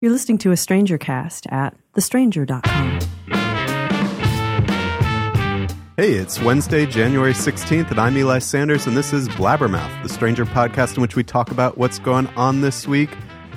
You're listening to a Stranger Cast at thestranger.com. Hey, it's Wednesday, January 16th, and I'm Eli Sanders, and this is Blabbermouth, the Stranger podcast in which we talk about what's going on this week.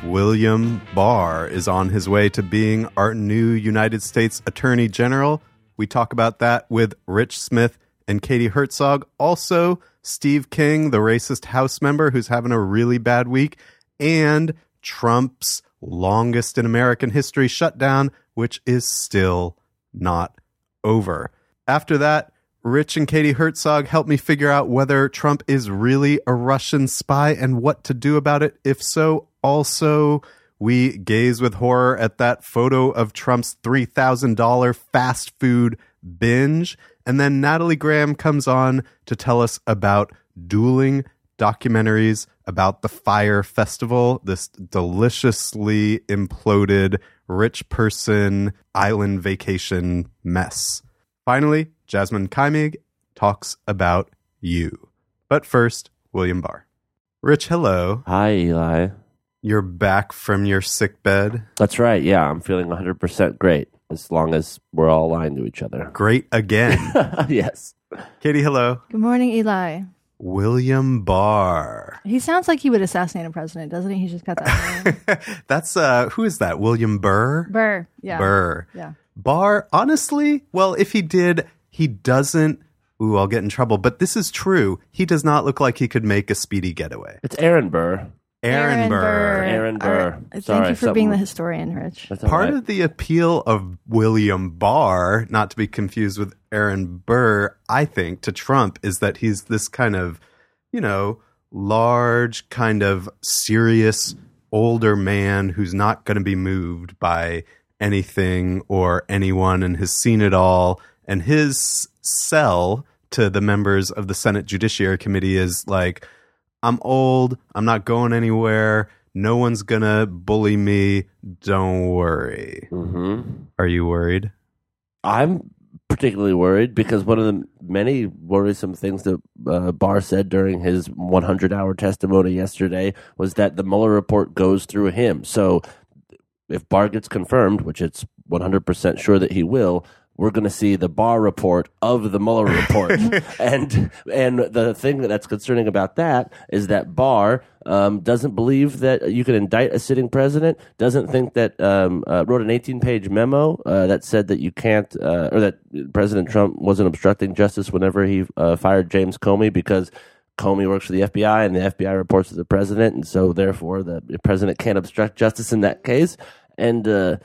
William Barr is on his way to being our new United States Attorney General. We talk about that with Rich Smith and Katie Herzog. Also, Steve King, the racist House member who's having a really bad week, and Trump's longest in American history shutdown, which is still not over. After that, Rich and Katie Herzog help me figure out whether Trump is really a Russian spy and what to do about it. If so, also, we gaze with horror at that photo of Trump's $3,000 fast food binge. And then Nathalie Graham comes on to tell us about dueling documentaries about the Fyre Festival, this deliciously imploded rich person island vacation mess. Finally, Jasmyne Keimig talks about you. But first, William Barr. Rich, hello. Hi, Eli. You're back from your sick bed. That's right. Yeah, I'm feeling 100% great as long as we're all aligned to each other. Great again. yes. Katie, hello. Good morning, Eli. William Barr. He sounds like he would assassinate a president, doesn't he? He just got that. That's uh who is that? William Burr? Burr. Yeah. Burr. Yeah. Barr, honestly, well, if he did, he doesn't Ooh, I'll get in trouble. But this is true. He does not look like he could make a speedy getaway. It's Aaron Burr. Aaron, Burr. Aaron Burr. All right. Thank Sorry, you for being the historian, Rich. That's Part right. of the appeal of William Barr, not to be confused with Aaron Burr, I think, to Trump is that he's this kind of, you know, large, kind of serious older man who's not going to be moved by anything or anyone and has seen it all. And his sell to the members of the Senate Judiciary Committee is like, I'm old. I'm not going anywhere. No one's going to bully me. Don't worry. hmm Are you worried? I'm particularly worried because one of the many worrisome things that uh, Barr said during his 100 hour testimony yesterday was that the Mueller report goes through him. So if Barr gets confirmed, which it's 100% sure that he will, we're going to see the Barr report of the Mueller report, and and the thing that's concerning about that is that Barr um, doesn't believe that you can indict a sitting president. Doesn't think that um, uh, wrote an 18-page memo uh, that said that you can't, uh, or that President Trump wasn't obstructing justice whenever he uh, fired James Comey because Comey works for the FBI and the FBI reports to the president, and so therefore the president can't obstruct justice in that case. And uh,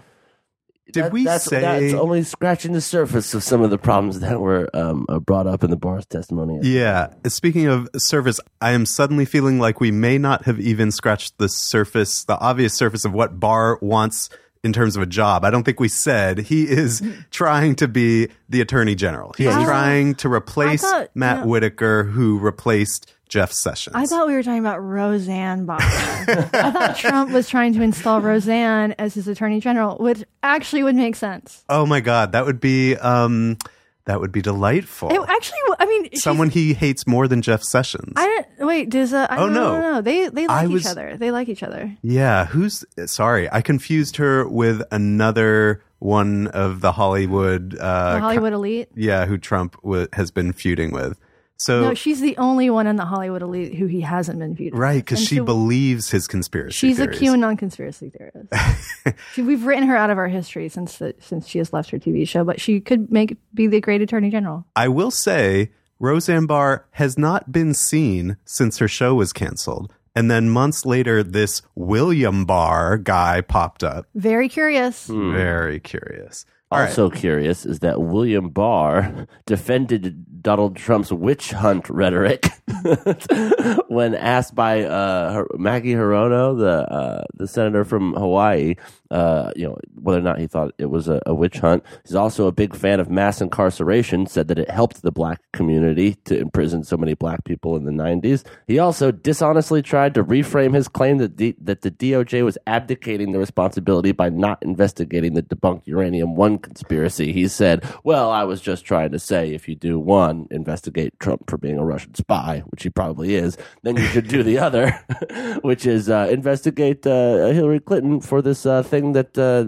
Did that- we that's, say- that's only scratching the surface of some of the problems that were um, uh, brought up in the Barr's testimony? Yeah. Speaking of surface, I am suddenly feeling like we may not have even scratched the surface, the obvious surface of what Barr wants in terms of a job. I don't think we said he is trying to be the attorney general. He's Yeah. trying to replace thought, Matt Whitaker, who replaced Jeff Sessions. I thought we were talking about Roseanne Barr. I thought Trump was trying to install Roseanne as his attorney general, which actually would make sense. oh my God, that would be um, that would be delightful. It actually, I mean, Someone he hates more than Jeff Sessions. I don't wait. Does uh, I, Oh, no, no. no, no, They they like each other. They like each other. Yeah, who's sorry? I confused her with another one of the Hollywood. Uh, The Hollywood elite. yeah, who Trump w- has been feuding with. So No, she's the only one in the Hollywood elite who he hasn't been feuding. right, because she so believes his conspiracy. She's theories. a QAnon conspiracy theorist. she, we've written her out of our history since the, since she has left her TV show, but she could make be the great attorney general. I will say, Roseanne Barr has not been seen since her show was canceled. And then months later, this William Barr guy popped up. Very curious. Hmm. Very curious. All right. Also curious is that William Barr defended Donald Trump's witch hunt rhetoric when asked by uh, Mazie Hirono, the uh, the senator from Hawaii, uh, you know whether or not he thought it was a, a witch hunt. He's also a big fan of mass incarceration. Said that it helped the black community to imprison so many black people in the '90s. He also dishonestly tried to reframe his claim that that the DOJ was abdicating the responsibility by not investigating the debunked uranium one conspiracy. He said, "Well, I was just trying to say if you do one, investigate Trump for being a Russian spy, which he probably is, then you should do the other, which is uh, investigate uh, Hillary Clinton for this uh, thing." Thing that uh,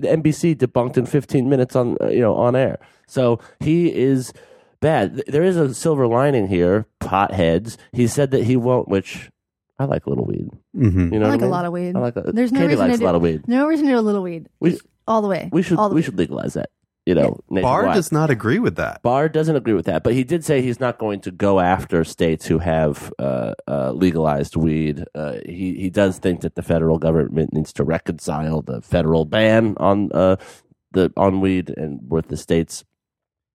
NBC debunked in 15 minutes on uh, you know on air. So he is bad. There is a silver lining here. Potheads. He said that he won't. Which I like a little weed. Mm-hmm. You know, I what like mean? a lot of weed. I like. A, There's no Katie reason likes to a lot do- of weed. No reason to do a little weed. We- all the way. We should we way. should legalize that. You know, Barr does not agree with that. Barr doesn't agree with that, but he did say he's not going to go after states who have uh, uh, legalized weed. Uh, he he does think that the federal government needs to reconcile the federal ban on uh, the on weed and with the states.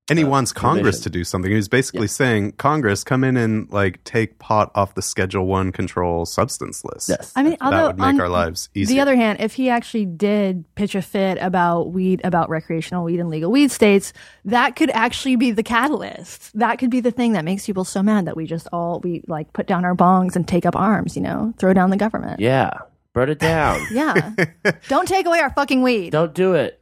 And he uh, wants Congress provision. to do something. He's was basically saying, Congress, come in and like take pot off the Schedule One control substance list. Yes, I mean, that although would make on our lives easier. the other hand, if he actually did pitch a fit about weed, about recreational weed and legal weed states, that could actually be the catalyst. That could be the thing that makes people so mad that we just all we like put down our bongs and take up arms. You know, throw down the government. yeah, burn it down. Yeah. Don't take away our fucking weed. Don't do it.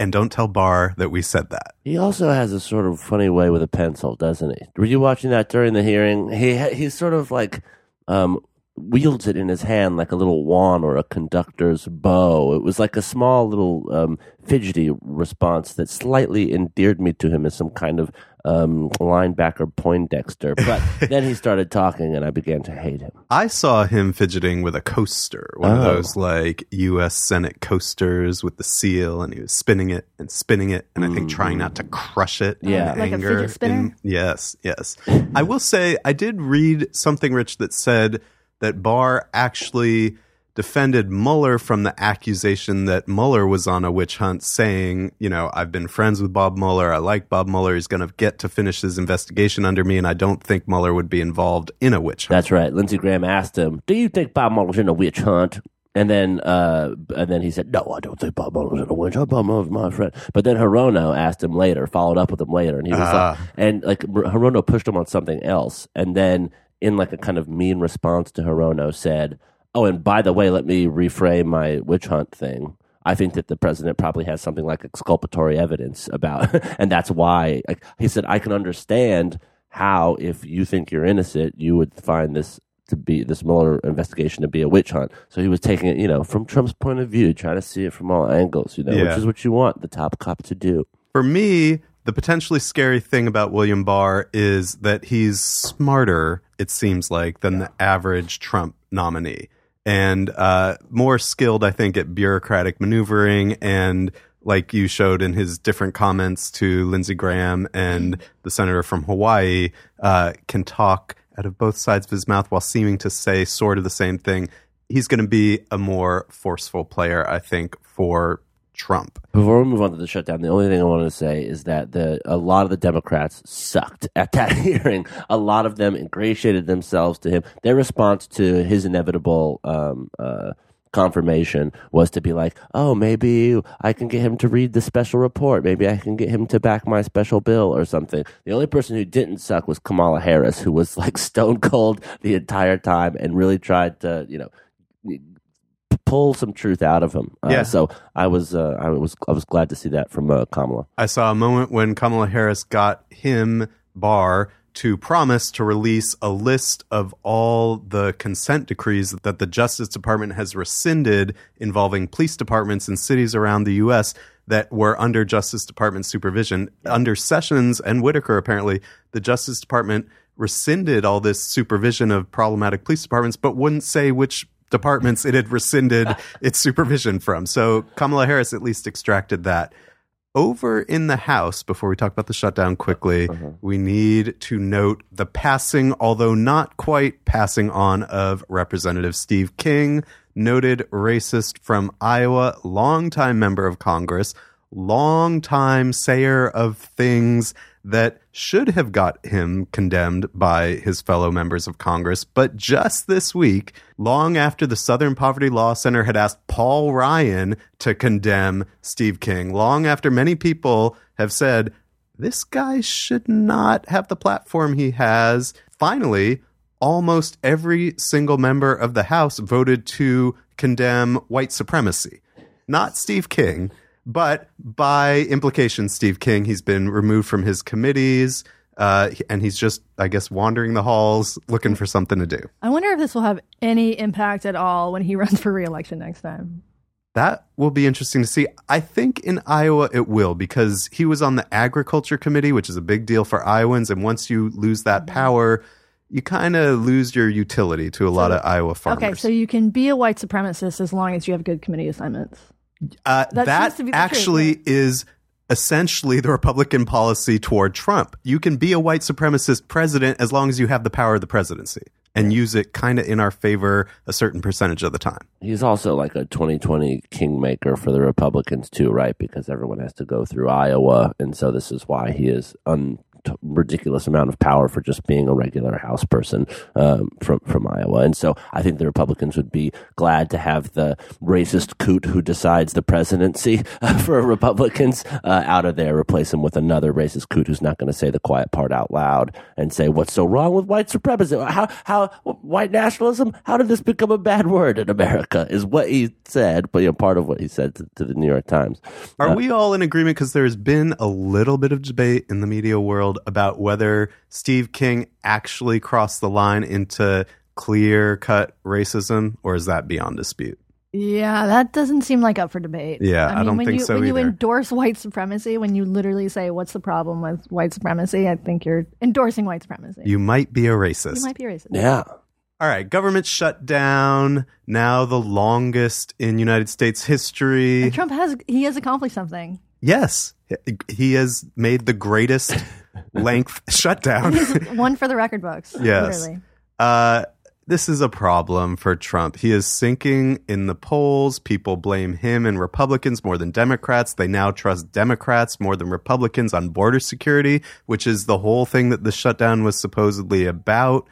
And don't tell Barr that we said that. He also has a sort of funny way with a pencil, doesn't he? Were you watching that during the hearing? He he's sort of like um, wields it in his hand like a little wand or a conductor's bow. It was like a small little um, fidgety response that slightly endeared me to him as some kind of um, linebacker Poindexter. But then he started talking, and I began to hate him. I saw him fidgeting with a coaster, one of Oh. those like U.S. Senate coasters with the seal, and he was spinning it and spinning it, and I think trying not to crush it. in Yeah. Like a anger. fidget spinner? In- yes, yes. I will say I did read something, Rich, that said that Barr actually defended Mueller from the accusation that Mueller was on a witch hunt, saying, you know, I've been friends with Bob Mueller. I like Bob Mueller. He's going to get to finish his investigation under me, and I don't think Mueller would be involved in a witch hunt. That's right. Lindsey Graham asked him, "Do you think Bob Mueller's in a witch hunt?" And then, uh, and then he said, "No, I don't think Bob Mueller was in a witch hunt. Bob Mueller was my friend." But then Hirono asked him later, followed up with him later, and he was Ah. like, and like Hirono pushed him on something else, and then in like a kind of mean response to Hirono said, "Oh, and by the way, let me reframe my witch hunt thing." I think that the president probably has something like exculpatory evidence about, and that's why like, he said, "I can understand how, if you think you're innocent, you would find this to be this Mueller investigation to be a witch hunt." So he was taking it, you know, from Trump's point of view, trying to see it from all angles, you know, Yeah. which is what you want the top cop to do. For me, the potentially scary thing about William Barr is that he's smarter, it seems like, than the average Trump nominee. And uh, more skilled, I think, at bureaucratic maneuvering and like you showed in his different comments to Lindsey Graham and the senator from Hawaii, uh, can talk out of both sides of his mouth while seeming to say sort of the same thing. He's going to be a more forceful player, I think, for Trump. Before we move on to the shutdown, the only thing I wanted to say is that the a lot of the Democrats sucked at that hearing. A lot of them ingratiated themselves to him. Their response to his inevitable um, uh, confirmation was to be like, "Oh, maybe I can get him to read the special report. Maybe I can get him to back my special bill or something." The only person who didn't suck was Kamala Harris, who was like stone cold the entire time and really tried to, you know pull some truth out of him. Uh, Yeah. So I was uh, I was I was glad to see that from uh, Kamala. I saw a moment when Kamala Harris got him, Barr, to promise to release a list of all the consent decrees that the Justice Department has rescinded involving police departments in cities around the U.S. that were under Justice Department supervision. Under Sessions and Whitaker, apparently, the Justice Department rescinded all this supervision of problematic police departments, but wouldn't say which departments it had rescinded its supervision from. So Kamala Harris at least extracted that. Over in the House, before we talk about the shutdown quickly, uh-huh. we need to note the passing, although not quite passing on, of Representative Steve King, noted racist from Iowa, longtime member of Congress, longtime sayer of things that should have got him condemned by his fellow members of Congress. But just this week, long after the Southern Poverty Law Center had asked Paul Ryan to condemn Steve King, long after many people have said, this guy should not have the platform he has. Finally, almost every single member of the House voted to condemn white supremacy. Not Steve King, but by implication, Steve King. He's been removed from his committees, uh, and he's just, I guess, wandering the halls looking for something to do. I wonder if this will have any impact at all when he runs for reelection next time. That will be interesting to see. I think in Iowa it will because he was on the agriculture committee, which is a big deal for Iowans. And once you lose that Mm-hmm. power, you kind of lose your utility to a lot of Iowa farmers. Okay, so you can be a white supremacist as long as you have good committee assignments. Uh, That that seems to be the truth, actually is essentially the Republican policy toward Trump. You can be a white supremacist president as long as you have the power of the presidency and use it kind of in our favor a certain percentage of the time. He's also like a 2020 kingmaker for the Republicans too, right? Because everyone has to go through Iowa, and so this is why he is un t- ridiculous amount of power for just being a regular House person um, from from Iowa. And so I think the Republicans would be glad to have the racist coot who decides the presidency for Republicans uh, out of there, replace him with another racist coot who's not going to say the quiet part out loud and say what's so wrong with white supremacy. How how white nationalism? How did this become a bad word in America? Is what he said, but you know, part of what he said to, to the New York Times. Are we all in agreement? Because there's been a little bit of debate in the media world about whether Steve King actually crossed the line into clear cut racism, or is that beyond dispute? Yeah, that doesn't seem like up for debate. Yeah, I don't when think you, so When you endorse white supremacy, when you literally say, "What's the problem with white supremacy?" I think you're endorsing white supremacy. You might be a racist. You might be racist. Yeah. All right, government shutdown, now the longest in United States history. And Trump has he has accomplished something. Yes, he has made the greatest length shutdown. One for the record books. Yes. Uh, this is a problem for Trump. He is sinking in the polls. People blame him and Republicans more than Democrats. They now trust Democrats more than Republicans on border security, which is the whole thing that the shutdown was supposedly about.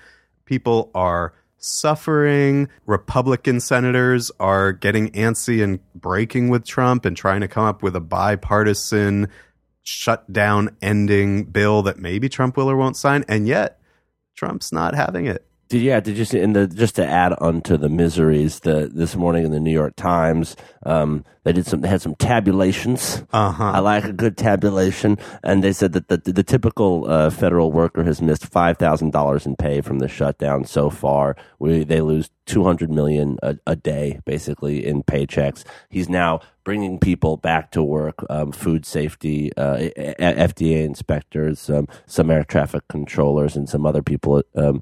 People are suffering. Republican senators are getting antsy and breaking with Trump and trying to come up with a bipartisan shutdown ending bill that maybe Trump will or won't sign. And yet, Trump's not having it. Did yeah? See in the just to add on to the miseries? The this morning in the New York Times, um, they did some. They had some tabulations. Uh huh. I like a good tabulation, and they said that the the typical uh, federal worker has missed five thousand dollars in pay from the shutdown so far. We they lose two hundred million a, a day, basically in paychecks. He's now bringing people back to work, um, food safety, uh, FDA inspectors, um, some air traffic controllers, and some other people. Um,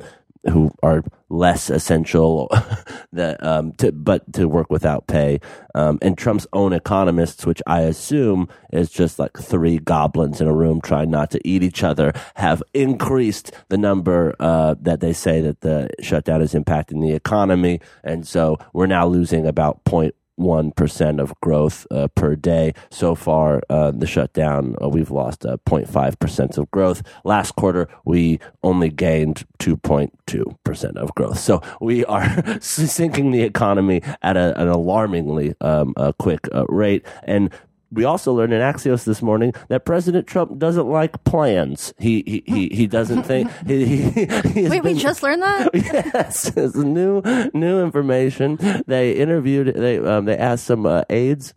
who are less essential that um to but to work without pay. Um and Trump's own economists which I assume is just like three goblins in a room trying not to eat each other have increased the number uh that they say that the shutdown is impacting the economy. And so we're now losing about point one percent of growth uh, per day so far. Uh, the shutdown, uh, we've lost uh, 0.5 percent of growth. Last quarter, we only gained 2.2 percent of growth. So we are sinking the economy at a, an alarmingly um, quick uh, rate. And we also learned in Axios this morning that President Trump doesn't like plans. He he he, he doesn't think. He, he, he Wait, we just learned that. yes, it's new new information. They interviewed. They um, they asked some uh, aides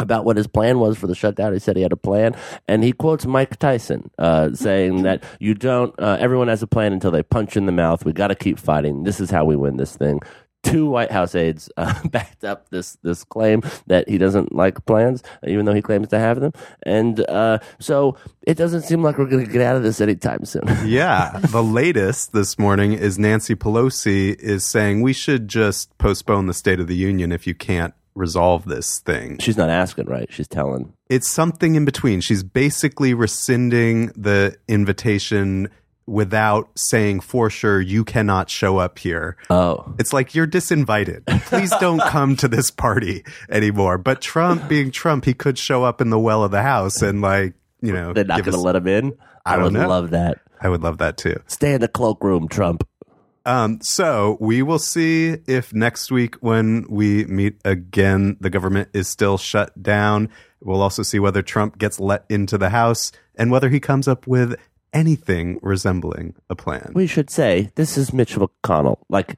about what his plan was for the shutdown. He said he had a plan, and he quotes Mike Tyson uh, saying that you don't. Uh, everyone has a plan until they punch in the mouth. We got to keep fighting. This is how we win this thing. Two White House aides uh, backed up this this claim that he doesn't like plans, even though he claims to have them, and uh, so it doesn't seem like we're going to get out of this anytime soon. Yeah. the latest this morning is Nancy Pelosi is saying we should just postpone the State of the Union if you can't resolve this thing. She's not asking, right? She's telling. It's something in between. She's basically rescinding the invitation without saying for sure you cannot show up here. Oh, It's like you're disinvited. Please don't come to this party anymore. But Trump, being Trump, he could show up in the well of the house and like, you know, they're not going to let him in. I don't would know. love that. I would love that too. Stay in the cloakroom, Trump. Um, so we will see if next week when we meet again, the government is still shut down. We'll also see whether Trump gets let into the House and whether he comes up with anything resembling a plan. We should say this is Mitch McConnell. Like,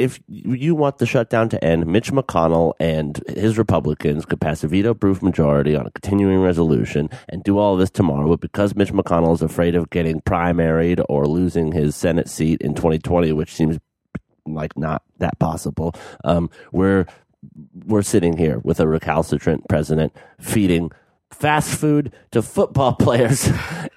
if you want the shutdown to end, Mitch McConnell and his Republicans could pass a veto-proof majority on a continuing resolution and do all this tomorrow. But because Mitch McConnell is afraid of getting primaried or losing his Senate seat in 2020, which seems like not that possible, um, we're we're sitting here with a recalcitrant president feeding fast food to football players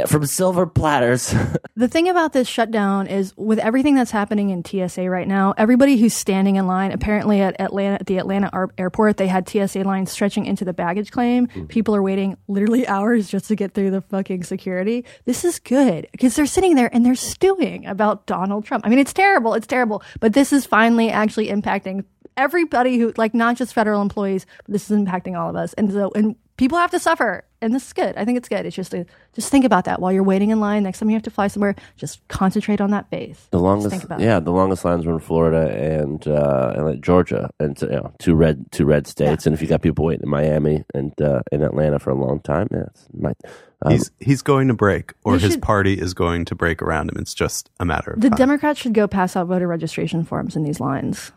from silver platters. The thing about this shutdown is with everything that's happening in TSA right now, everybody who's standing in line, apparently at Atlanta, at the Atlanta ar- airport, they had TSA lines stretching into the baggage claim. Hmm. People are waiting literally hours just to get through the fucking security. This is good because they're sitting there and they're stewing about Donald Trump. I mean, it's terrible. It's terrible. But this is finally actually impacting everybody who, like, not just federal employees, but this is impacting all of us. And so, and people have to suffer. And this is good. I think it's good. It's just, a, just think about that while you're waiting in line. Next time you have to fly somewhere, just concentrate on that base. The longest, think about yeah, it. the longest lines were in Florida and uh, and like Georgia, and you know, two red two red states. And if you got people waiting in Miami and uh, in Atlanta for a long time, yeah, it's might. Um, He's he's going to break, or his should- party is going to break around him. It's just a matter of The time. Democrats should go pass out voter registration forms in these lines.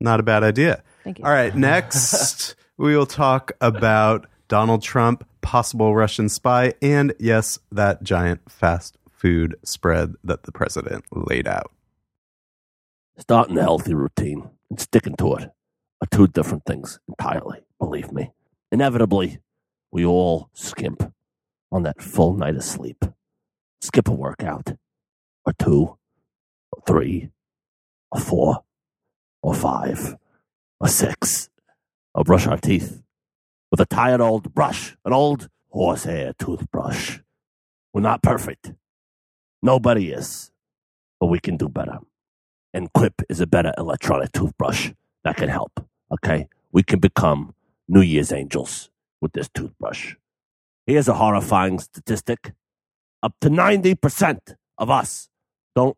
Not a bad idea. Thank you. All right, next we will talk about Donald Trump, possible Russian spy, and yes, that giant fast food spread that the president laid out. starting a healthy routine and sticking to it are two different things entirely. Believe me. Inevitably, we all skimp on that full night of sleep. Skip a workout, or two, or three, or four, or five, or six, or brush our teeth with a tired old brush, an old horsehair toothbrush. We're not perfect. Nobody is, but we can do better. And Quip is a better electronic toothbrush that can help. Okay? We can become New Year's angels with this toothbrush. Here's a horrifying statistic up to 90% of us don't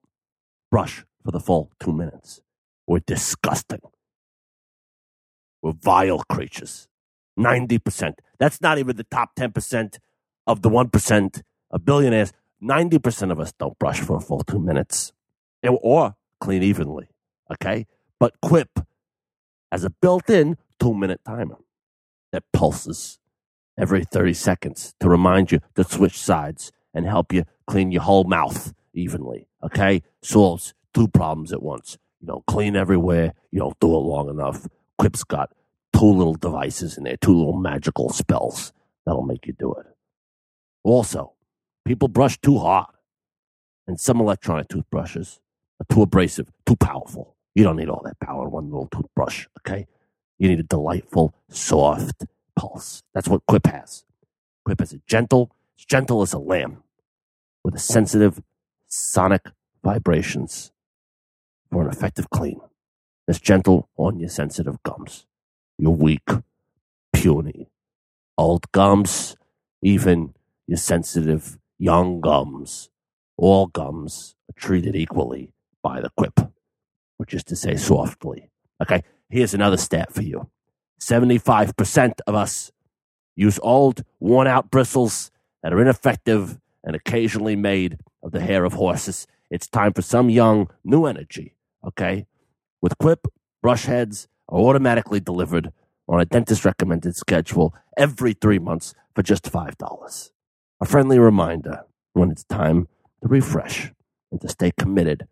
brush for the full two minutes. We're disgusting. We're vile creatures. 90%. That's not even the top 10% of the 1% of billionaires. 90% of us don't brush for a full two minutes or clean evenly. Okay? But Quip has a built in two minute timer that pulses every 30 seconds to remind you to switch sides and help you clean your whole mouth evenly. Okay? Solves two problems at once. You don't clean everywhere, you don't do it long enough. Quip's got two little devices in there, two little magical spells that'll make you do it. Also, people brush too hard, and some electronic toothbrushes are too abrasive, too powerful. You don't need all that power in one little toothbrush, okay? You need a delightful, soft pulse. That's what Quip has. Quip is a gentle, as gentle as a lamb, with a sensitive sonic vibrations for an effective clean. That's gentle on your sensitive gums. Your weak, puny, old gums, even your sensitive young gums. All gums are treated equally by the quip, which is to say softly. Okay, here's another stat for you 75% of us use old, worn out bristles that are ineffective and occasionally made of the hair of horses. It's time for some young, new energy. Okay? With Quip, brush heads are automatically delivered on a dentist recommended schedule every three months for just $5. A friendly reminder when it's time to refresh and to stay committed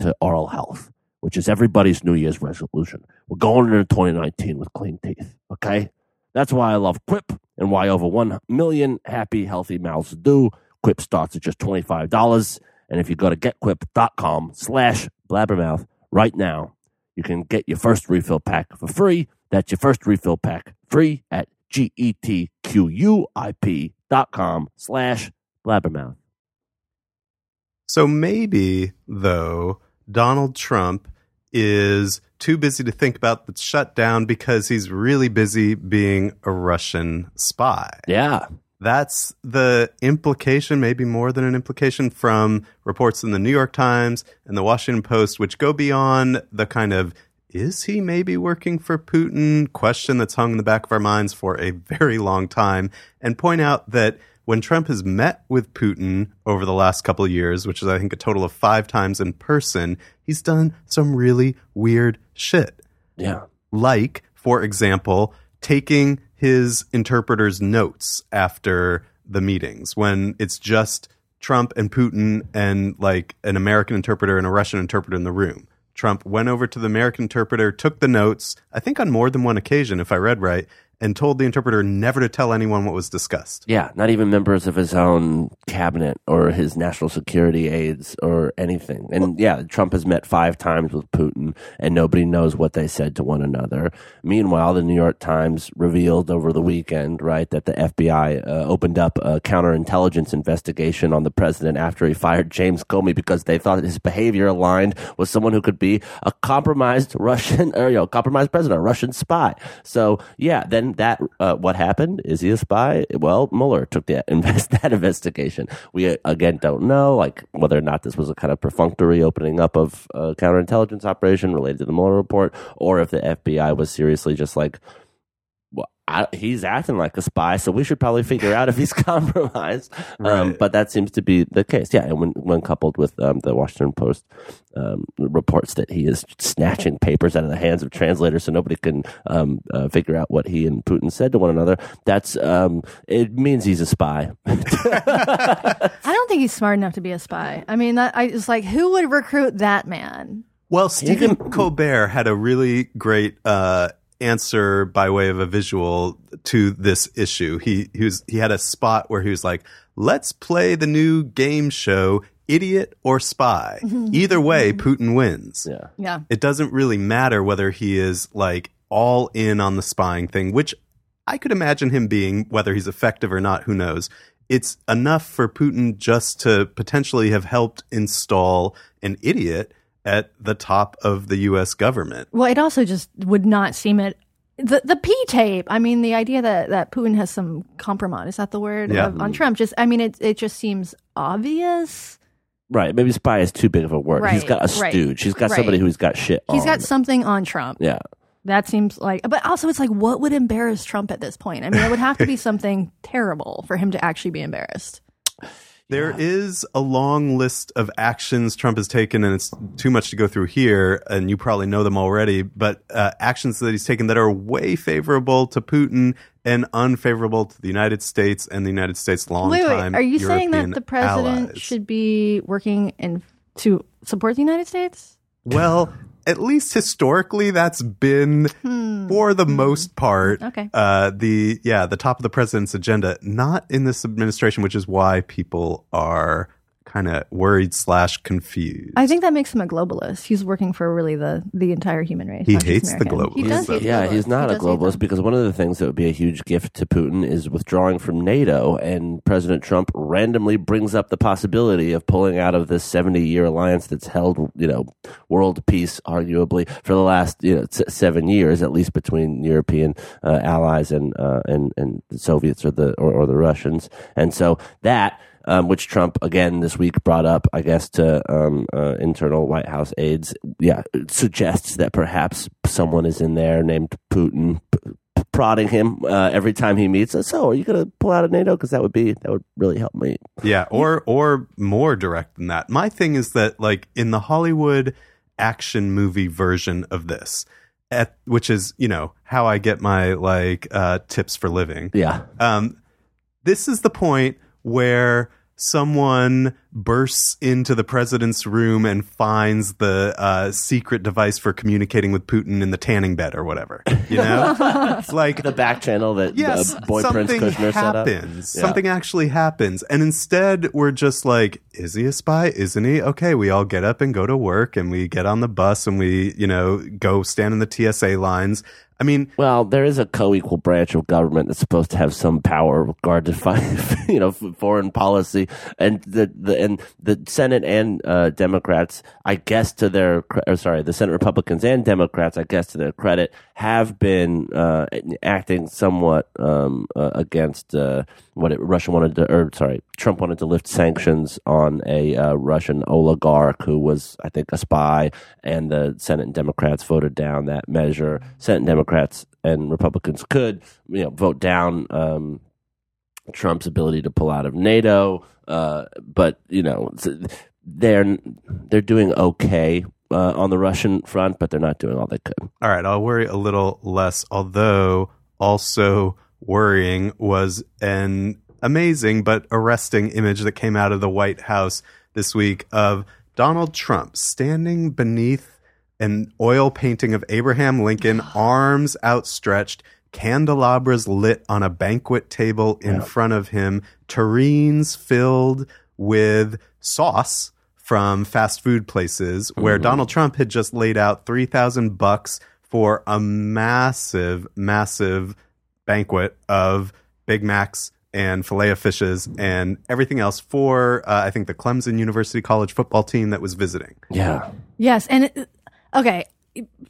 to oral health, which is everybody's New Year's resolution. We're going into 2019 with clean teeth, okay? That's why I love Quip and why over 1 million happy, healthy mouths do. Quip starts at just $25. And if you go to getquip.com slash blabbermouth right now, you can get your first refill pack for free. That's your first refill pack free at G-E-T-Q-U-I-P dot com slash blabbermouth. So maybe, though, Donald Trump is too busy to think about the shutdown because he's really busy being a Russian spy. Yeah. That's the implication, maybe more than an implication, from reports in the New York Times and the Washington Post, which go beyond the kind of is he maybe working for Putin question that's hung in the back of our minds for a very long time, and point out that when Trump has met with Putin over the last couple of years, which is, I think, a total of five times in person, he's done some really weird shit Yeah. like, for example, taking his interpreter's notes after the meetings when it's just Trump and Putin and like an American interpreter and a Russian interpreter in the room. Trump went over to the American interpreter, took the notes, I think on more than one occasion, if I read right, and told the interpreter never to tell anyone what was discussed. Yeah, not even members of his own cabinet or his national security aides or anything. And yeah, Trump has met five times with Putin and nobody knows what they said to one another. Meanwhile, the New York Times revealed over the weekend, right, that the FBI uh, opened up a counterintelligence investigation on the president after he fired James Comey because they thought his behavior aligned with someone who could be a compromised Russian or, you know, compromised president, a Russian spy. So yeah, then that uh, what happened? Is he a spy? Well, Mueller took that invest that investigation. We again don't know, like whether or not this was a kind of perfunctory opening up of a counterintelligence operation related to the Mueller report, or if the FBI was seriously just like. Well, I, he's acting like a spy, so we should probably figure out if he's compromised. Um, but that seems to be the case. Yeah, and when when coupled with um, the Washington Post um, reports that he is snatching papers out of the hands of translators so nobody can um, uh, figure out what he and Putin said to one another. That's um, it means he's a spy. I don't think he's smart enough to be a spy. I mean, that, I it's like who would recruit that man? Well, Stephen Colbert had a really great uh, answer by way of a visual to this issue. He he was he had a spot where he was like, "Let's play the new game show, Idiot or Spy. Either way, Putin wins." yeah. Yeah. It doesn't really matter whether he is like all in on the spying thing, which I could imagine him being, whether he's effective or not, who knows. It's enough for Putin just to potentially have helped install an idiot at the top of the U.S. government. Well, it also just would not seem it. The the P tape. I mean, the idea that that Putin has some compromise is that the word Yeah. of, on Trump. Just I mean, it it just seems obvious. Right. Maybe spy is too big of a word. He's got a right, stooge. He's got somebody who's got shit He's on. got something on Trump. Yeah. That seems like, but also it's like, what would embarrass Trump at this point? I mean, it would have to be something terrible for him to actually be embarrassed. There is a long list of actions Trump has taken, and it's too much to go through here, and you probably know them already, but uh, actions that he's taken that are way favorable to Putin and unfavorable to the United States and the United States long wait, time. wait, are you saying that the president allies. should be working in to support the United States? Well, at least historically, that's been for the most part Hmm. Okay. uh, the yeah the top of the president's agenda. Not in this administration, which is why people are kind of worried slash confused. I think that makes him a globalist. He's working for really the the entire human race. He hates the American. He globalists, does hate the Yeah, he's not He a globalist because one of the things that would be a huge gift to Putin is withdrawing from NATO, and President Trump randomly brings up the possibility of pulling out of this seventy-year alliance that's held, you know, world peace arguably for the last you know seven years, at least between European uh, allies and uh, and and the Soviets or the or, or the Russians, and so that. Um, which Trump again this week brought up, I guess, to um, uh, internal White House aides. Yeah, suggests that perhaps someone is in there named Putin, p- prodding him uh, every time he meets. us. So, are you going to pull out of NATO? Because that would be that would really help me. Yeah, or or more direct than that. My thing is that like in the Hollywood action movie version of this, at which is you know how I get my like uh, tips for living. Yeah, Um, this is the point where someone bursts into the president's room and finds the uh, secret device for communicating with Putin in the tanning bed or whatever. You know, it's like the back channel that yes, uh, boy Prince Kushner set up. happens. Yeah. Something actually happens, and instead we're just like, "Is he a spy? Isn't he?" Okay, we all get up and go to work, and we get on the bus, and we, you know, go stand in the TSA lines. I mean, Well, there is a co-equal branch of government that's supposed to have some power with regard to you know foreign policy, and the, the and the Senate and uh, Democrats, I guess to their or sorry, the Senate Republicans and Democrats, I guess to their credit, have been uh, acting somewhat um, uh, against uh, what it, Russia wanted to, or sorry, Trump wanted to lift sanctions on a uh, Russian oligarch who was, I think, a spy, and the Senate and Democrats voted down that measure. Senate Democrats and Republicans could, you know, vote down um, Trump's ability to pull out of NATO, uh, but you know, they're they're doing okay. Uh, on the Russian front, but they're not doing all they could. all right, I'll worry a little less. Although also worrying was an amazing but arresting image that came out of the White House this week of Donald Trump standing beneath an oil painting of Abraham Lincoln, arms outstretched, candelabras lit on a banquet table in front of him, tureens filled with sauce from fast food places where Donald Trump had just laid out 3000 bucks for a massive massive banquet of Big Macs and filet of fishes and everything else for uh, I think the Clemson University College football team that was visiting. Yeah. Yes, and it, okay,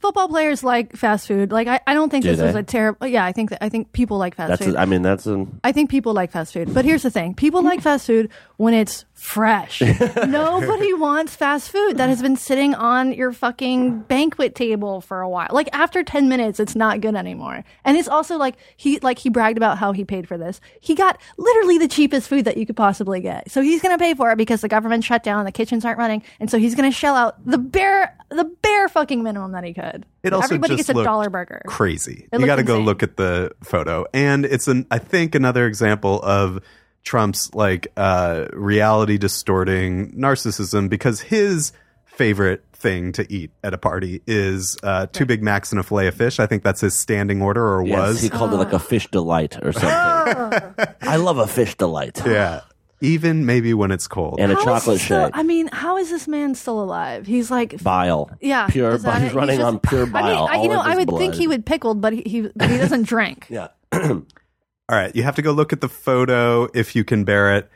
football players like fast food. Like I, I don't think Do this is a terrible. Yeah, I think that, I think people like fast That's. food. A, I mean, that's an. I think people like fast food. But here's the thing people like fast food when it's fresh. Nobody wants fast food that has been sitting on your fucking banquet table for a while. Like after 10 minutes, it's not good anymore. And it's also like he like he bragged about how he paid for this. He got literally the cheapest food that you could possibly get. So he's going to pay for it because the government shut down, the kitchens aren't running, and so he's going to shell out the bare the bare fucking minimum that he could. It also Everybody just gets a dollar burger. Crazy. It you got to go look at the photo, and it's an I think another example of Trump's like uh, reality distorting narcissism because his favorite thing to eat at a party is uh, two Big Macs and a fillet of fish. I think that's his standing order, or Yes, was. he called it like a fish delight or something. I love a fish delight yeah, even maybe when it's cold. and a How is chocolate he still- shake. I mean, how is this man still alive? He's like Bile. Yeah, Pure. is that Bile. He's it? running just- on pure bile. I mean, I, you know, of I his would think blood. he would pickled, but he he, but he doesn't drink. Yeah. All right, you have to go look at the photo if you can bear it.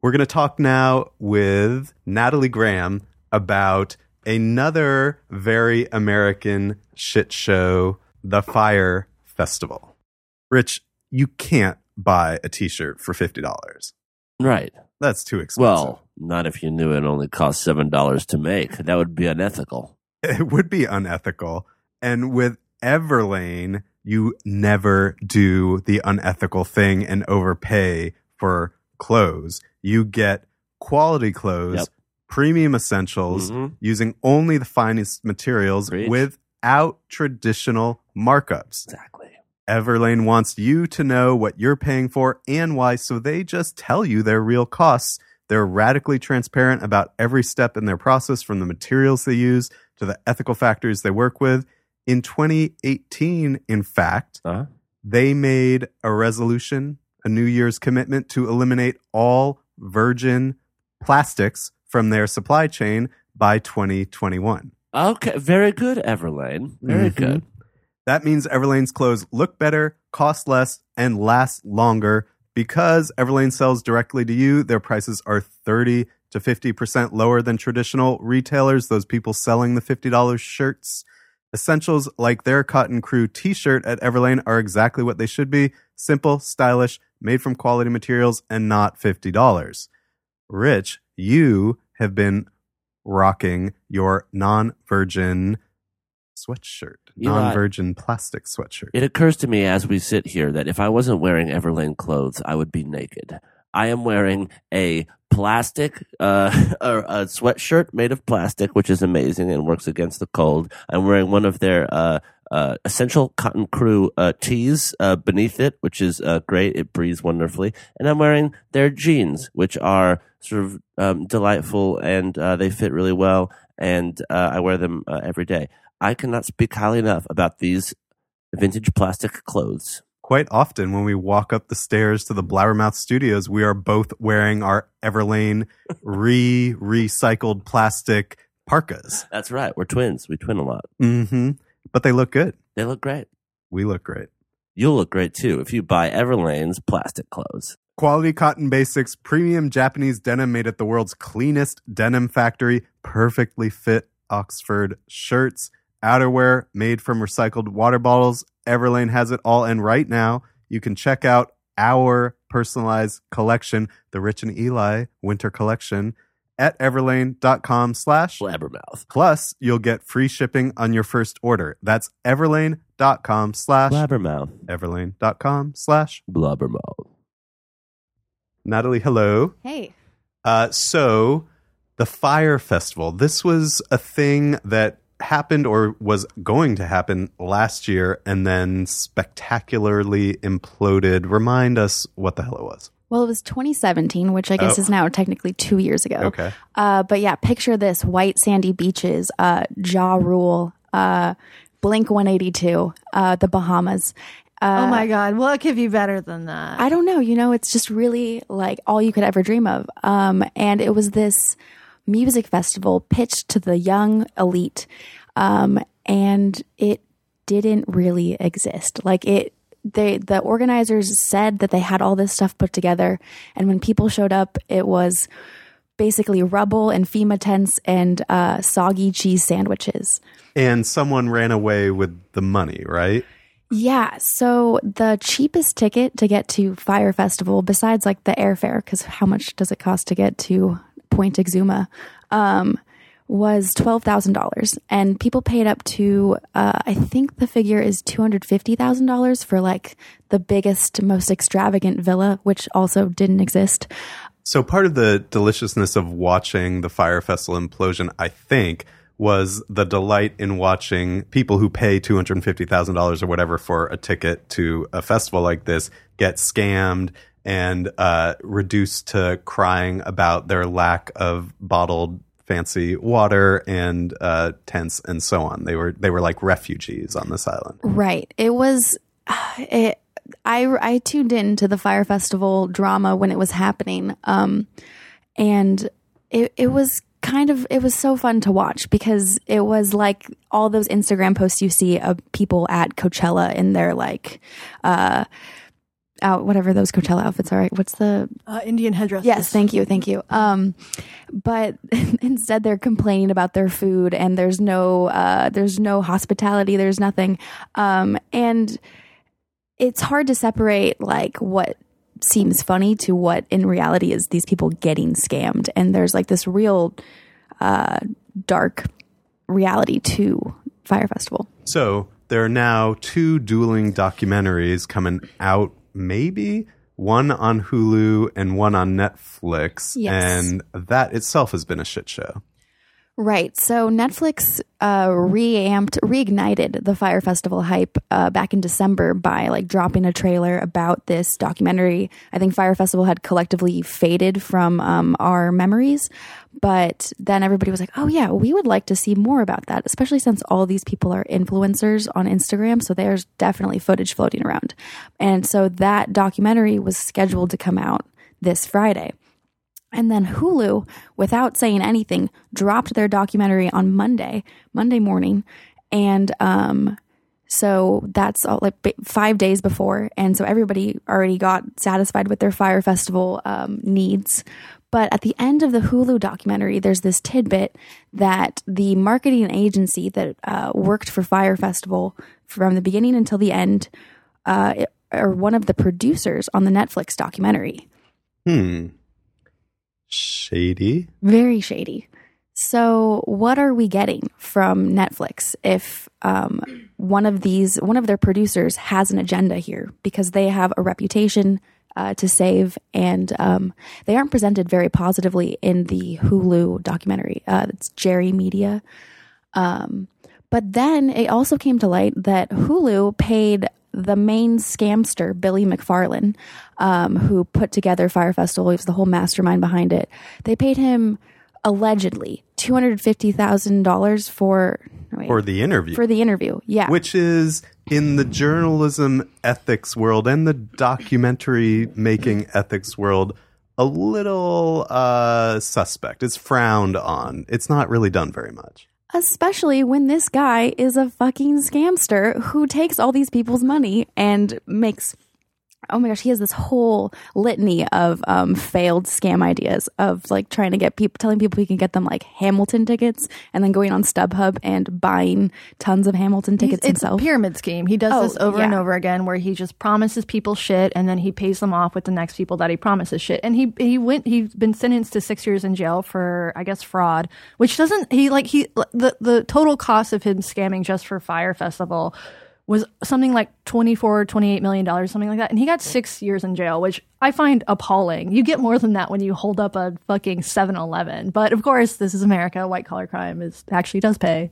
We're going to talk now with Nathalie Graham about another very American shit show, the Fyre Festival. Rich, you can't buy a t shirt for $50. Right. That's too expensive. Well, not if you knew it only cost seven dollars to make. That would be unethical. it would be unethical. And with Everlane, you never do the unethical thing and overpay for clothes. You get quality clothes, Yep. premium essentials, Mhm. using only the finest materials Preach. without traditional markups. Exactly. Everlane wants you to know what you're paying for and why, so they just tell you their real costs. They're radically transparent about every step in their process, from the materials they use to the ethical factors they work with. In 2018, in fact, Uh-huh. they made a resolution, a New Year's commitment to eliminate all virgin plastics from their supply chain by 2021. Okay. Very good, Everlane. Very Mhm. good. That means Everlane's clothes look better, cost less, and last longer. Because Everlane sells directly to you, their prices are 30 to 50% lower than traditional retailers, those people selling the $50 shirts. Essentials like their Cotton Crew t shirt at Everlane are exactly what they should be simple, stylish, made from quality materials, and not $50. Rich, you have been rocking your non virgin sweatshirt, non virgin plastic sweatshirt. It occurs to me as we sit here that if I wasn't wearing Everlane clothes, I would be naked. I am wearing a plastic, uh, a sweatshirt made of plastic, which is amazing and works against the cold. I'm wearing one of their, uh, uh, essential cotton crew uh, tees uh, beneath it, which is uh, great. It breathes wonderfully, and I'm wearing their jeans, which are sort of um, delightful and uh, they fit really well. And uh, I wear them uh, every day. I cannot speak highly enough about these vintage plastic clothes. Quite often, when we walk up the stairs to the Blabbermouth Studios, we are both wearing our Everlane re recycled plastic parkas. That's right. We're twins. We twin a lot. hmm But they look good. They look great. We look great. You'll look great too if you buy Everlane's plastic clothes. Quality cotton basics, premium Japanese denim made at the world's cleanest denim factory, perfectly fit Oxford shirts, outerwear made from recycled water bottles. Everlane has it all. And right now, you can check out our personalized collection, the Rich and Eli Winter Collection, at everlane.com slash Blabbermouth. plus you'll get free shipping on your first order. That's everlane.com slash Blabbermouth. everlane.com slash Blabbermouth. Natalie, hello. Hey, Uh, so the Fyre Festival, this was a thing that happened or was going to happen last year and then spectacularly imploded. Remind us what the hell it was. Well, it was 2017, which I guess Oh. is now technically two years ago. Okay. Uh, but yeah, picture this white sandy beaches, uh, Ja Rule, uh, Blink 182, uh, the Bahamas. Uh, oh my God, Well, what could be better than that? I don't know. You know, it's just really like all you could ever dream of. Um, and it was this music festival pitched to the young elite. Um, and it didn't really exist. Like it, they, the organizers said that they had all this stuff put together. And when people showed up, it was basically rubble and FEMA tents and uh, soggy cheese sandwiches. And someone ran away with the money, right? Yeah. So the cheapest ticket to get to Fyre Festival, besides like the airfare, because how much does it cost to get to Point Exuma, um, was twelve thousand dollars, and people paid up to uh, I think the figure is two hundred fifty thousand dollars for like the biggest, most extravagant villa, which also didn't exist. So part of the deliciousness of watching the Fyre Festival implosion, I think, was the delight in watching people who pay two hundred and fifty thousand dollars or whatever for a ticket to a festival like this get scammed and uh, reduced to crying about their lack of bottled fancy water and uh, tents and so on. They were they were like refugees on this island. Right. It was. It, I I tuned into the Fyre Festival drama when it was happening, um, and it it was kind of it was so fun to watch because it was like all those Instagram posts you see of people at Coachella in their like. Uh, out whatever those Coachella outfits are. What's the uh, Indian headdress. Yes, thank you, thank you. Um, but instead, they're complaining about their food, and there's no, uh, there's no hospitality. There's nothing, um, and it's hard to separate like what seems funny to what in reality is these people getting scammed. And there's like this real uh, dark reality to Fyre Festival. So there are now two dueling documentaries coming out, maybe one on Hulu and one on Netflix. Yes. And that itself has been a shit show. Right. So Netflix uh, reamped, reignited the Fyre Festival hype uh, back in December by like dropping a trailer about this documentary. I think Fyre Festival had collectively faded from um, our memories, but then everybody was like, "Oh yeah, we would like to see more about that," especially since all these people are influencers on Instagram. So there's definitely footage floating around, and so that documentary was scheduled to come out this Friday. And then Hulu, without saying anything, dropped their documentary on Monday, Monday morning. And um, so that's all, like five days before. And so everybody already got satisfied with their Fyre Festival um, needs. But at the end of the Hulu documentary, there's this tidbit that the marketing agency that uh, worked for Fyre Festival from the beginning until the end, uh, are one of the producers on the Netflix documentary. Hmm. Shady. Very shady. So, what are we getting from Netflix if um, one of these, one of their producers has an agenda here because they have a reputation uh, to save and um, they aren't presented very positively in the Hulu documentary. Uh, it's Jerry Media. Um, but then it also came to light that Hulu paid the main scamster, Billy McFarland, um, who put together Fyre Festival. He was the whole mastermind behind it. They paid him allegedly two hundred fifty thousand dollars for wait, For the interview. for the interview. Yeah, which is in the journalism ethics world and the documentary making ethics world a little uh, suspect. It's frowned on. It's not really done very much. Especially when this guy is a fucking scamster who takes all these people's money and makes oh my gosh he has this whole litany of um, failed scam ideas of like trying to get people telling people he can get them like hamilton tickets and then going on stubhub and buying tons of hamilton He's- tickets it's himself a pyramid scheme. He does Oh, this over and over again, where he just promises people shit, and then he pays them off with the next people that he promises shit. And he he went. He's been sentenced to six years in jail for I guess fraud, which doesn't he like he the the total cost of him scamming just for Fyre Festival was something like 24 28 million dollars something like that. And he got six years in jail which i find appalling. You get more than that when you hold up a fucking 7-eleven but of course this is america. White collar crime is actually does pay.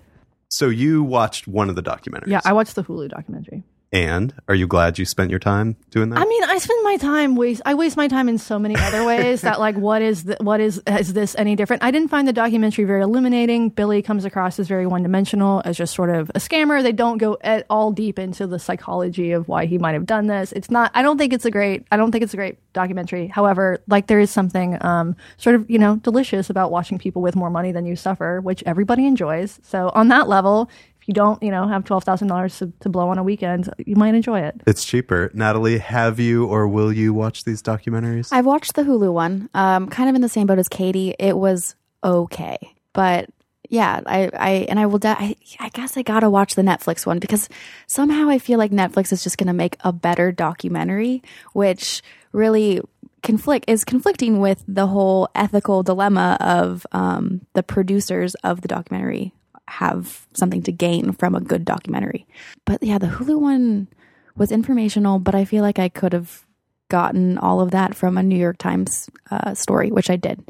So you watched one of the documentaries. yeah i watched the hulu documentary And are you glad you spent your time doing that? I mean, I spend my time waste. I waste my time in so many other ways that, like, what is the, what is is this any different? I didn't find the documentary very illuminating. Billy comes across as very one dimensional, as just sort of a scammer. They don't go at all deep into the psychology of why he might have done this. It's not. I don't think it's a great. I don't think it's a great documentary. However, like there is something um, sort of you know delicious about watching people with more money than you suffer, which everybody enjoys. So on that level, you don't, you know, have twelve thousand dollars to blow on a weekend, you might enjoy it. it's cheaper. Nathalie, have you or will you watch these documentaries? I've watched the Hulu one, um, kind of in the same boat as Katie. It was okay, but yeah, I, I and I will. De- I, I guess I gotta watch the Netflix one because somehow I feel like Netflix is just gonna make a better documentary, which really conflict is conflicting with the whole ethical dilemma of um, the producers of the documentary have something to gain from a good documentary. But yeah, the Hulu one was informational, but I feel like I could have gotten all of that from a New York Times uh, story, which I did.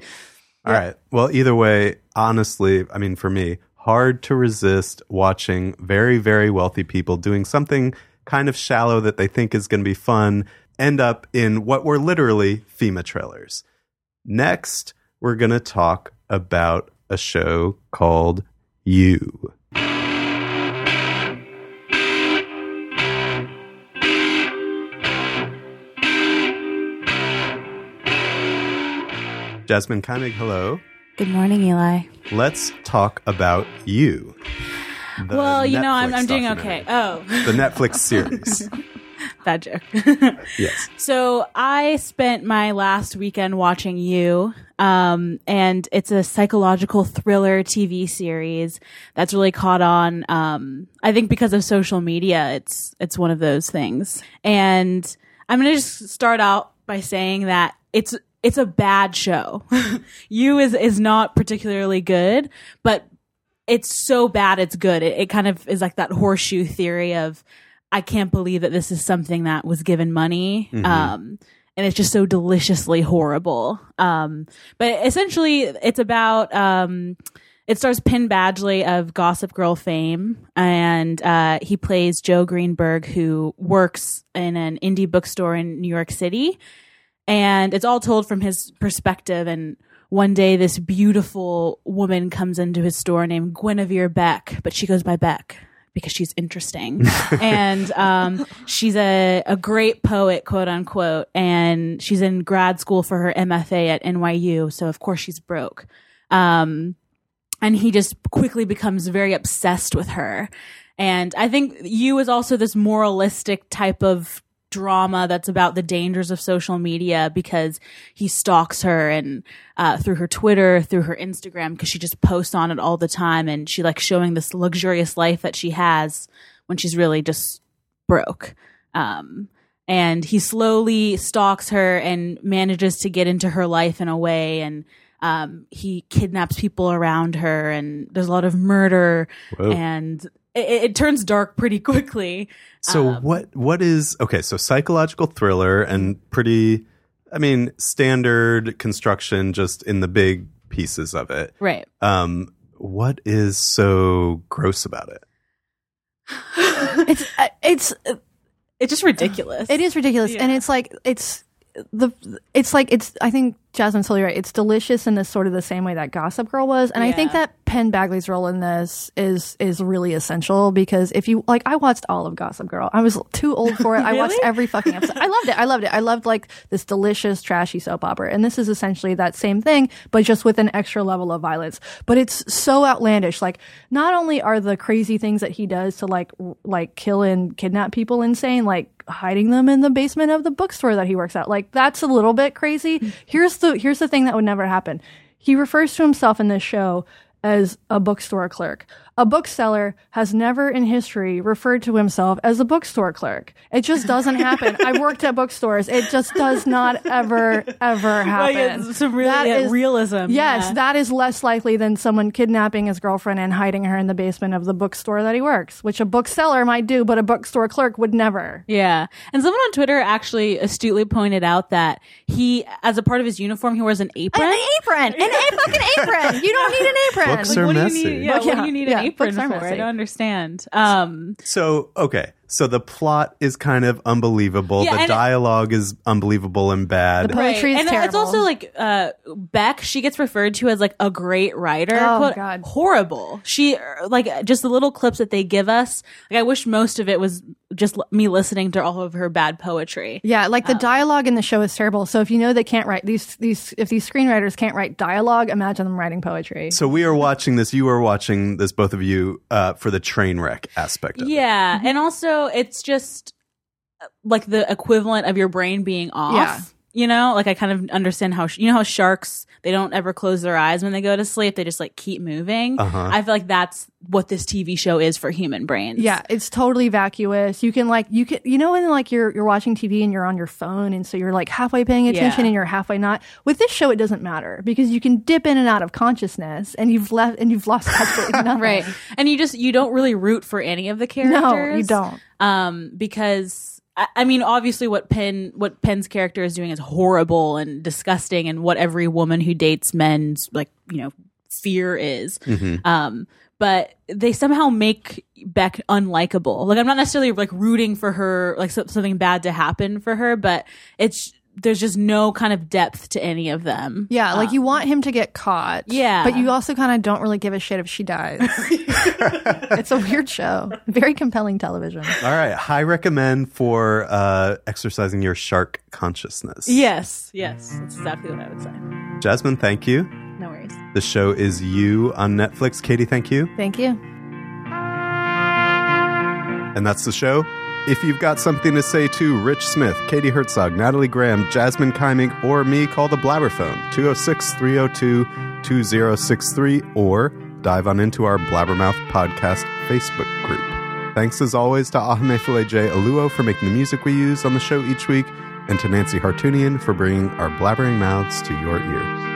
All right. Well, either way, honestly, I mean, for me, hard to resist watching very, very wealthy people doing something kind of shallow that they think is going to be fun end up in what were literally FEMA trailers. Next, we're going to talk about a show called You. Jasmyne Keimig, hello. Good morning, Eli. Let's talk about you. Well, you know, I'm, I'm doing okay. Oh, The Netflix series. bad joke. yes. so I spent my last weekend watching You, um, and it's a psychological thriller TV series that's really caught on. Um, I think because of social media, it's it's one of those things. And I'm gonna just start out by saying that it's it's a bad show. you is is not particularly good, but it's so bad it's good. It, it kind of is like that horseshoe theory of I can't believe that this is something that was given money. Um, and it's just so deliciously horrible. Um, but essentially, it's about um, it stars Penn Badgley of Gossip Girl fame, and uh, he plays Joe Greenberg, who works in an indie bookstore in New York City and it's all told from his perspective and one day this beautiful woman comes into his store named Guinevere Beck, but she goes by Beck because she's interesting. and um, she's a, a great poet, quote unquote, and she's in grad school for her MFA at NYU, so of course she's broke. Um, and he just quickly becomes very obsessed with her. And I think you is also this moralistic type of drama that's about the dangers of social media because he stalks her and uh, through her Twitter, through her Instagram, because she just posts on it all the time, and she likes showing this luxurious life that she has when she's really just broke. Um, and he slowly stalks her and manages to get into her life in a way and um, he kidnaps people around her and there's a lot of murder Whoa. and it, it turns dark pretty quickly So Um, what what is okay, so psychological thriller and pretty I mean, standard construction just in the big pieces of it. right Um what is so gross about it? It's uh, it's it's just ridiculous It is ridiculous, and it's like it's the it's like it's. I think Jasmyne's totally right. It's delicious in this sort of the same way that Gossip Girl was, and I think that Penn Badgley's role in this is is really essential because if you like, I watched all of Gossip Girl. I was too old for it. I watched every fucking episode. I loved it. I loved it. I loved like this delicious trashy soap opera, and this is essentially that same thing, but just with an extra level of violence. But it's so outlandish. Like, not only are the crazy things that he does to like r- like kill and kidnap people insane, like hiding them in the basement of the bookstore that he works at. Like that's a little bit crazy. Mm. Here's the here's the thing that would never happen. He refers to himself in this show as a bookstore clerk. A bookseller has never in history referred to himself as a bookstore clerk. It just doesn't happen. I've worked at bookstores. It just does not ever, ever happen. it's some really That is- realism Yes, yeah. that is less likely than someone kidnapping his girlfriend and hiding her in the basement of the bookstore that he works, which a bookseller might do, but a bookstore clerk would never. Yeah. And someone on Twitter actually astutely pointed out that he, as a part of his uniform, he wears an apron. An apron, an a fucking apron. You don't need an apron. Books Like, are what messy. do you need? Yeah, Well, what do yeah, you need yeah, an apron books are for? I don't understand. Um, So, okay. So the plot is kind of unbelievable. Yeah, the dialogue is unbelievable and bad. The Poetry is and it's also like uh, Beck. She gets referred to as like a great writer. Oh, but God. horrible. She uh, like just the little clips that they give us. Like I wish most of it was just l- me listening to all of her bad poetry. Yeah, like the dialogue in the show is terrible. So if you know they can't write these these if these screenwriters can't write dialogue, imagine them writing poetry. so we are watching this. You are watching this, both of you, uh, for the train wreck aspect of it. Yeah, and also it's just uh, like the equivalent of your brain being off. Yeah. You know, like I kind of understand how sh- you know how sharks they don't ever close their eyes when they go to sleep; they just like keep moving. Uh-huh. I feel like that's what this TV show is for human brains. Yeah, it's totally vacuous. You can like you can you know when like you're you're watching TV and you're on your phone and so you're like halfway paying attention Yeah. and you're halfway not. With this show it doesn't matter because you can dip in and out of consciousness and you've left and you've lost absolutely nothing. right. And you just you don't really root for any of the characters. No, you don't. um, because I, I mean, obviously, what Penn what Penn's character is doing is horrible and disgusting, and what every woman who dates men's like you know fear is. Um, but they somehow make Beck unlikable. Like I'm not necessarily like rooting for her, like so- something bad to happen for her, but it's there's just no kind of depth to any of them. Yeah, like you want him to get caught. Yeah. But you also kind of don't really give a shit if she dies. it's a weird show. Very compelling television. All right. High recommend for uh, exercising your shark consciousness. Yes, yes, that's exactly what I would say. Jasmyne, thank you. No worries. The show is You on Netflix. Katie, thank you. Thank you. And that's the show. If you've got something to say to Rich Smith, Katie Herzog, Nathalie Graham, Jasmyne Keimig, or me, call the Blabberphone 206 302 2063 or dive on into our Blabbermouth Podcast Facebook group. Thanks as always to Ahamefule J. Oluo for making the music we use on the show each week, and to Nancy Hartunian for bringing our blabbering mouths to your ears.